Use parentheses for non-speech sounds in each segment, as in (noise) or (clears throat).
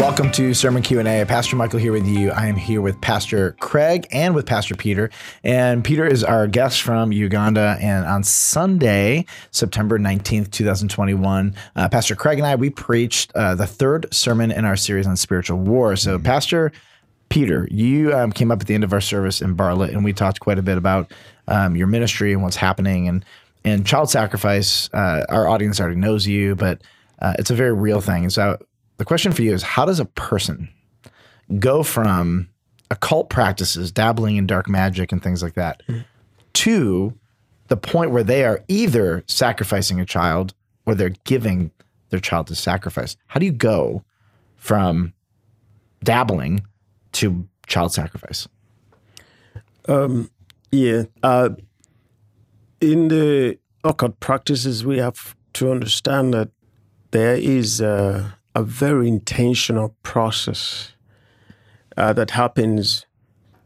Welcome to Sermon Q&A. Pastor Michael here with you. I am here with Pastor Craig and with Pastor Peter. And Peter is our guest from Uganda. And on Sunday, September 19th, 2021, uh, Pastor Craig and I, we preached uh, the third sermon in our series on spiritual war. So mm-hmm. Pastor Peter, you um, came up at the end of our service in Bartlett, and we talked quite a bit about um, your ministry and what's happening. And, and child sacrifice, uh, our audience already knows you, but uh, it's a very real thing. And so the question for you is how does a person go from occult practices, dabbling in dark magic and things like that, mm. to the point where they are either sacrificing a child or they're giving their child to sacrifice? How do you go from dabbling to child sacrifice? Um, yeah. Uh, in the occult practices, we have to understand that there is uh, a very intentional process uh, that happens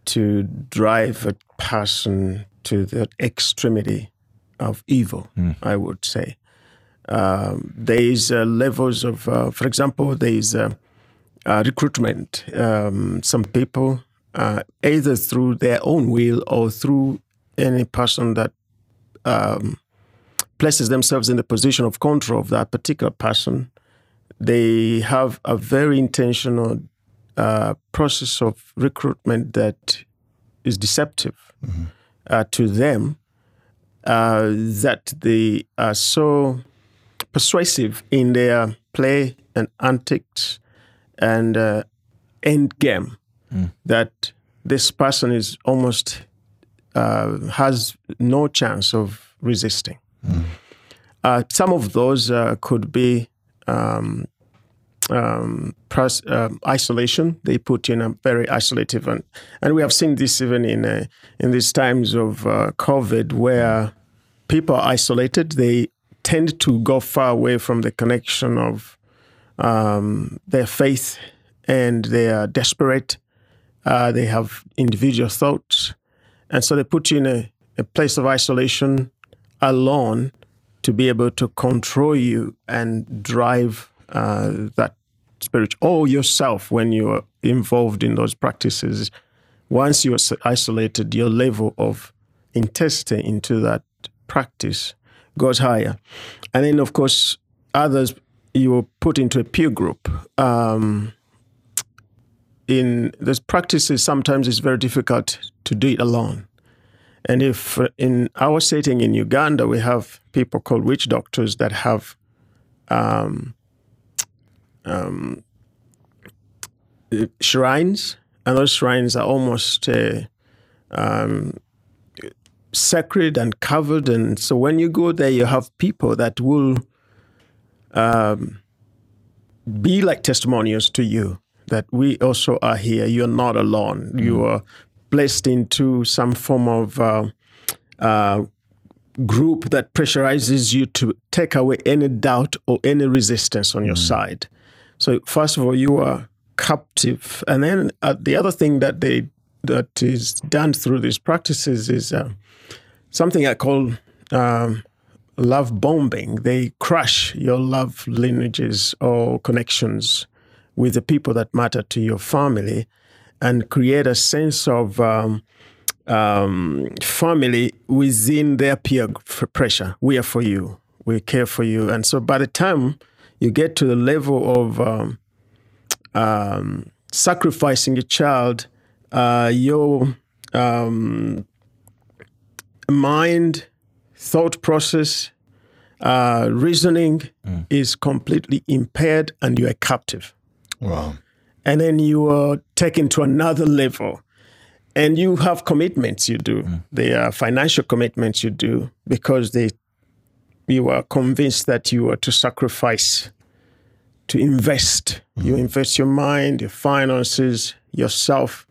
to drive a person to the extremity of evil, mm. I would say. Um, there is uh, levels of, uh, for example, there is uh, uh, recruitment. Um, some people, uh, either through their own will or through any person that um, places themselves in the position of control of that particular person, they have a very intentional uh, process of recruitment that is deceptive mm-hmm. uh, to them uh, that they are so persuasive in their play and antics and uh, end game mm. that this person is almost uh, has no chance of resisting. Mm. Uh, some of those could be um, um, uh, isolation. They put in a very isolated and and we have seen this even in uh, in these times of uh, COVID, where people are isolated. They tend to go far away from the connection of um, their faith, and they are desperate. Uh, they have individual thoughts, and so they put you in a, a place of isolation, alone, to be able to control you and drive uh, that spirit or yourself when you're involved in those practices. Once you're isolated, your level of intensity into that practice goes higher. And then, of course, others you are put into a peer group. Um, in those practices, sometimes it's very difficult to do it alone. And if in our setting in Uganda, we have people called witch doctors that have um, um, shrines, and those shrines are almost uh, um, sacred and covered. And so when you go there, you have people that will um, be like testimonials to you that we also are here. You're not alone. Mm. You are placed into some form of uh, uh, group that pressurizes you to take away any doubt or any resistance on your mm. side. So first of all, you are captive, and then uh, the other thing that they that is done through these practices is uh, something I call um, love bombing. They crush your love lineages or connections with the people that matter to your family, and create a sense of um, um, family within their peer pressure. We are for you. We care for you, and so by the time you get to the level of um, um, sacrificing a child, uh, your um, mind, thought process, uh, reasoning mm. is completely impaired and you are captive. Wow. And then you are taken to another level. And you have commitments you do. Mm. They are financial commitments you do because they you are convinced that you are to sacrifice, to invest. Mm-hmm. You invest your mind, your finances, yourself.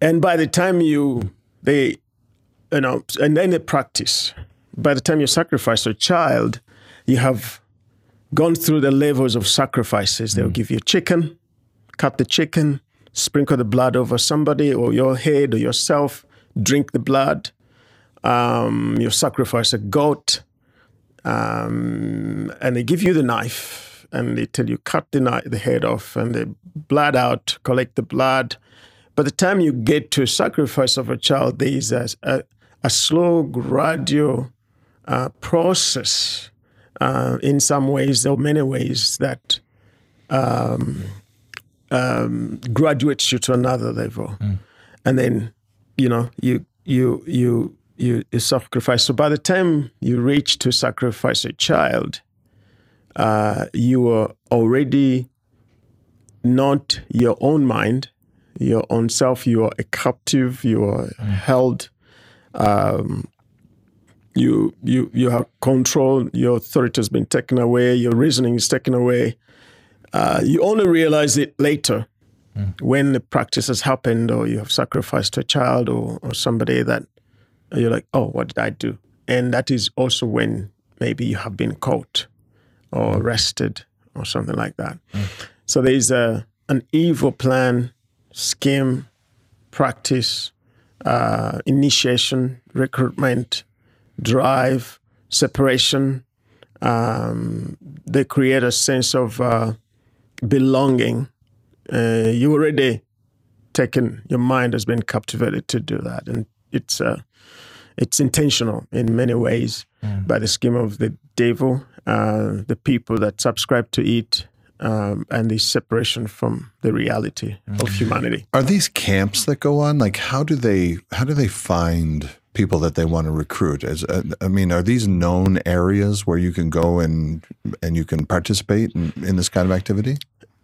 And by the time you, they, you know, and then the practice, by the time you sacrifice a child, you have gone through the levels of sacrifices. Mm-hmm. They'll give you chicken, cut the chicken, sprinkle the blood over somebody or your head or yourself, drink the blood, um, you sacrifice a goat, um, and they give you the knife, and they tell you cut the, the head off and the blood out, collect the blood. By the time you get to sacrifice of a child, there is a, a, a slow, gradual uh, process uh, in some ways or many ways that um, um, graduates you to another level, and then you know you you you you, you sacrifice. So by the time you reach to sacrifice a child, uh, you are already not your own mind, your own self. You are a captive. You are held. Um, you you you have control. Your authority has been taken away. Your reasoning is taken away. Uh, you only realize it later when the practice has happened, or you have sacrificed a child or, or somebody that you're like, oh, what did I do? And that is also when maybe you have been caught or arrested or something like that. So there is a an evil plan, scheme, practice, uh, initiation, recruitment, drive, separation. Um, they create a sense of uh, belonging. Uh, you already taken your mind has been captivated to do that, and it's uh, it's intentional in many ways by the scheme of the devil, uh, the people that subscribe to it, um, and the separation from the reality of humanity. Are these camps that go on? Like, how do they how do they find people that they want to recruit? As uh, I mean, are these known areas where you can go and and you can participate in, in this kind of activity?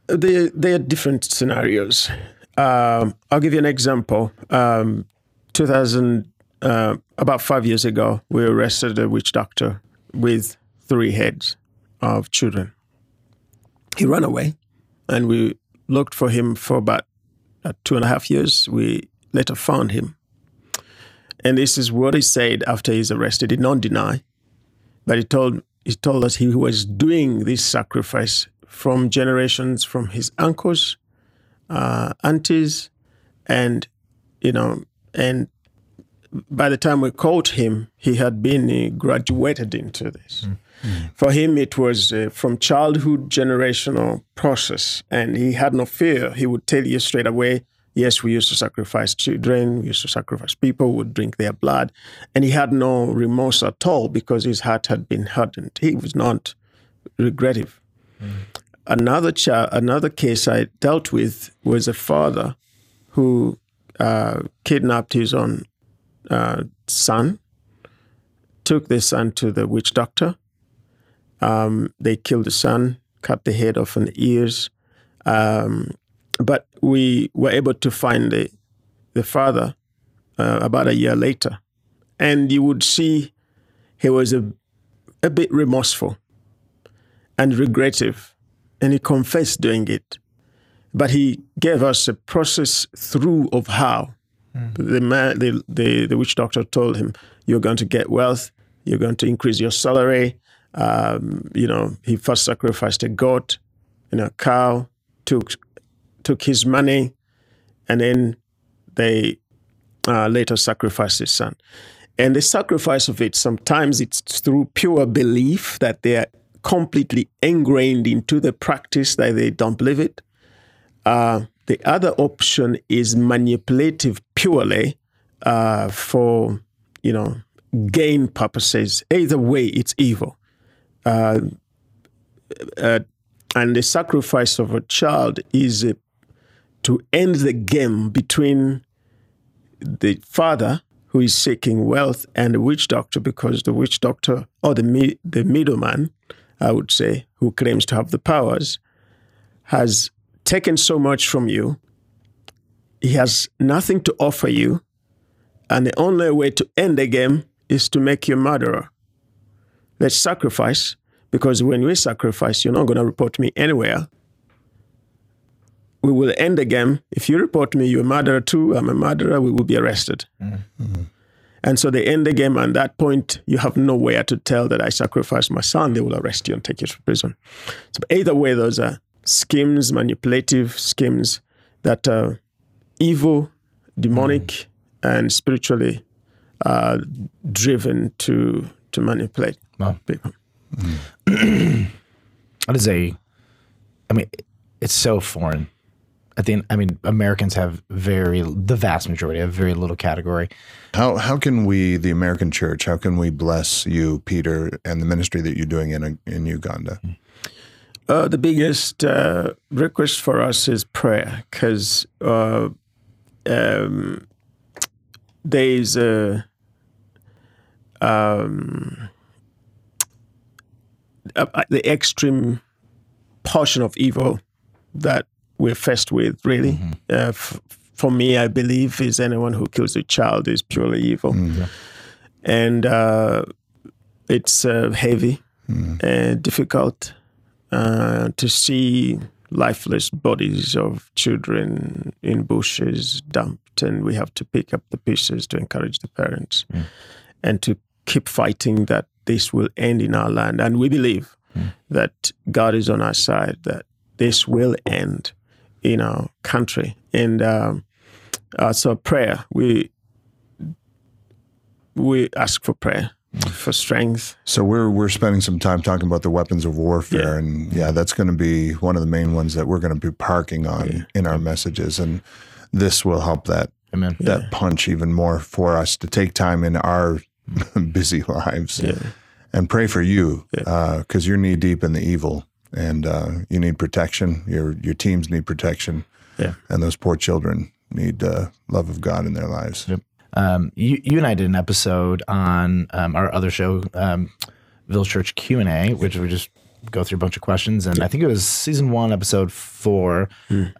They they are different scenarios. Um, I'll give you an example. Um, 2000, uh, about five years ago, we arrested a witch doctor with three heads of children. He ran away, and we looked for him for about uh, two and a half years. We later found him. And this is what he said after he's arrested. He did not deny, but he told he told us he was doing this sacrifice from generations from his uncles, uh, aunties, and you know, and by the time we caught him, he had been uh, graduated into this. For him, it was uh, from childhood generational process, and he had no fear. He would tell you straight away, yes, we used to sacrifice children, we used to sacrifice people, would drink their blood, and he had no remorse at all because his heart had been hardened. He was not regrettive. Another child, another case I dealt with was a father who uh, kidnapped his own uh, son, took the son to the witch doctor. Um, they killed the son, cut the head off and the ears. Um, but we were able to find the, the father uh, about a year later. And you would see he was a, a bit remorseful and regrettive. And he confessed doing it. But he gave us a process through of how. The, man, the, the, the witch doctor told him, You're going to get wealth, you're going to increase your salary. Um, you know, he first sacrificed a goat and a cow, took, took his money, and then they uh, later sacrificed his son. And the sacrifice of it, sometimes it's through pure belief that they are completely ingrained into the practice that they don't believe it. Uh, the other option is manipulative purely uh, for, you know, gain purposes. Either way, it's evil. Uh, uh, and the sacrifice of a child is uh, to end the game between the father who is seeking wealth and the witch doctor because the witch doctor or the the middleman, I would say, who claims to have the powers, has taken so much from you. He has nothing to offer you, and the only way to end the game is to make you a murderer. Let's sacrifice because when we sacrifice, you're not going to report me anywhere. We will end the game. If you report me, you're a murderer too. I'm a murderer. We will be arrested. Mm-hmm. And so they end the game. And at that point, you have nowhere to tell that I sacrificed my son. They will arrest you and take you to prison. So either way, those are schemes, manipulative schemes that are evil, demonic, mm. and spiritually uh, driven to to manipulate Wow. people. Mm. (clears throat) That is a I mean, it's so foreign. I think I mean, Americans have very the vast majority have very little category. How how can we, the American church, how can we bless you, Peter, and the ministry that you're doing in in Uganda? Mm. Uh, the biggest uh, request for us is prayer because uh, um, there is a, um, a- the extreme portion of evil that we're faced with, really. Uh, f- for me, I believe is anyone who kills a child is purely evil. And uh, it's uh, heavy and difficult uh, to see lifeless bodies of children in bushes dumped, and we have to pick up the pieces to encourage the parents and to keep fighting that this will end in our land. And we believe that God is on our side, that this will end in our country. And um, uh, so, prayer, we we ask for prayer, for strength. So we're we're spending some time talking about the weapons of warfare, Yeah. and yeah, that's going to be one of the main ones that we're going to be parking on in our messages, and this will help that Amen. that punch even more for us to take time in our (laughs) busy lives and pray for you because you're knee deep in the evil and uh, you need protection. Your your teams need protection, Yeah. and those poor children need uh, love of God in their lives. Um, you, you and I did an episode on um, our other show, um, Village Church Q and A, which we just go through a bunch of questions. And I think it was season one, episode four.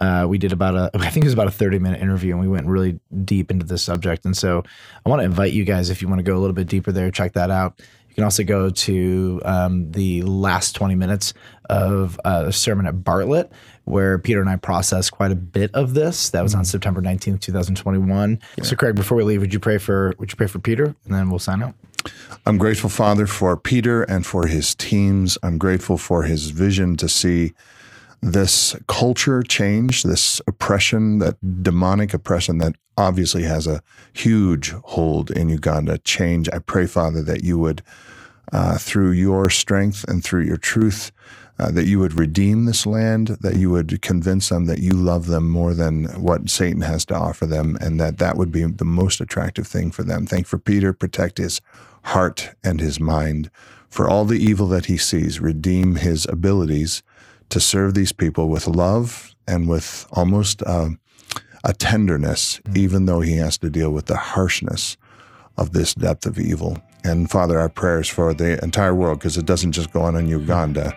Uh, we did about a, (laughs) I think it was about a thirty minute interview, and we went really deep into this subject. And so I want to invite you guys, if you want to go a little bit deeper there, check that out. Can also go to um, the last 20 minutes of uh, a sermon at Bartlett, where Peter and I processed quite a bit of this. That was on September 19th, 2021. So, Craig, before we leave, would you pray for would you pray for Peter, and then we'll sign out. I'm grateful, Father, for Peter and for his teams. I'm grateful for his vision to see this culture change, this oppression, that demonic oppression that obviously has a huge hold in Uganda change. I pray, Father, that you would, uh, through your strength and through your truth, uh, that you would redeem this land, that you would convince them that you love them more than what Satan has to offer them, and that that would be the most attractive thing for them. Thank for Peter, protect his heart and his mind for all the evil that he sees, redeem his abilities to serve these people with love and with almost uh, a tenderness, even though he has to deal with the harshness of this depth of evil. And Father, our prayers for the entire world, because it doesn't just go on in Uganda,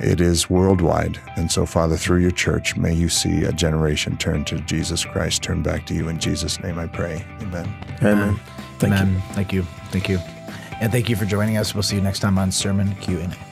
it is worldwide. And so, Father, through your church, may you see a generation turn to Jesus Christ, turn back to you. In Jesus' name I pray. Amen. Amen. Thank you. Amen. Thank you. Thank you. And thank you for joining us. We'll see you next time on Sermon Q and A.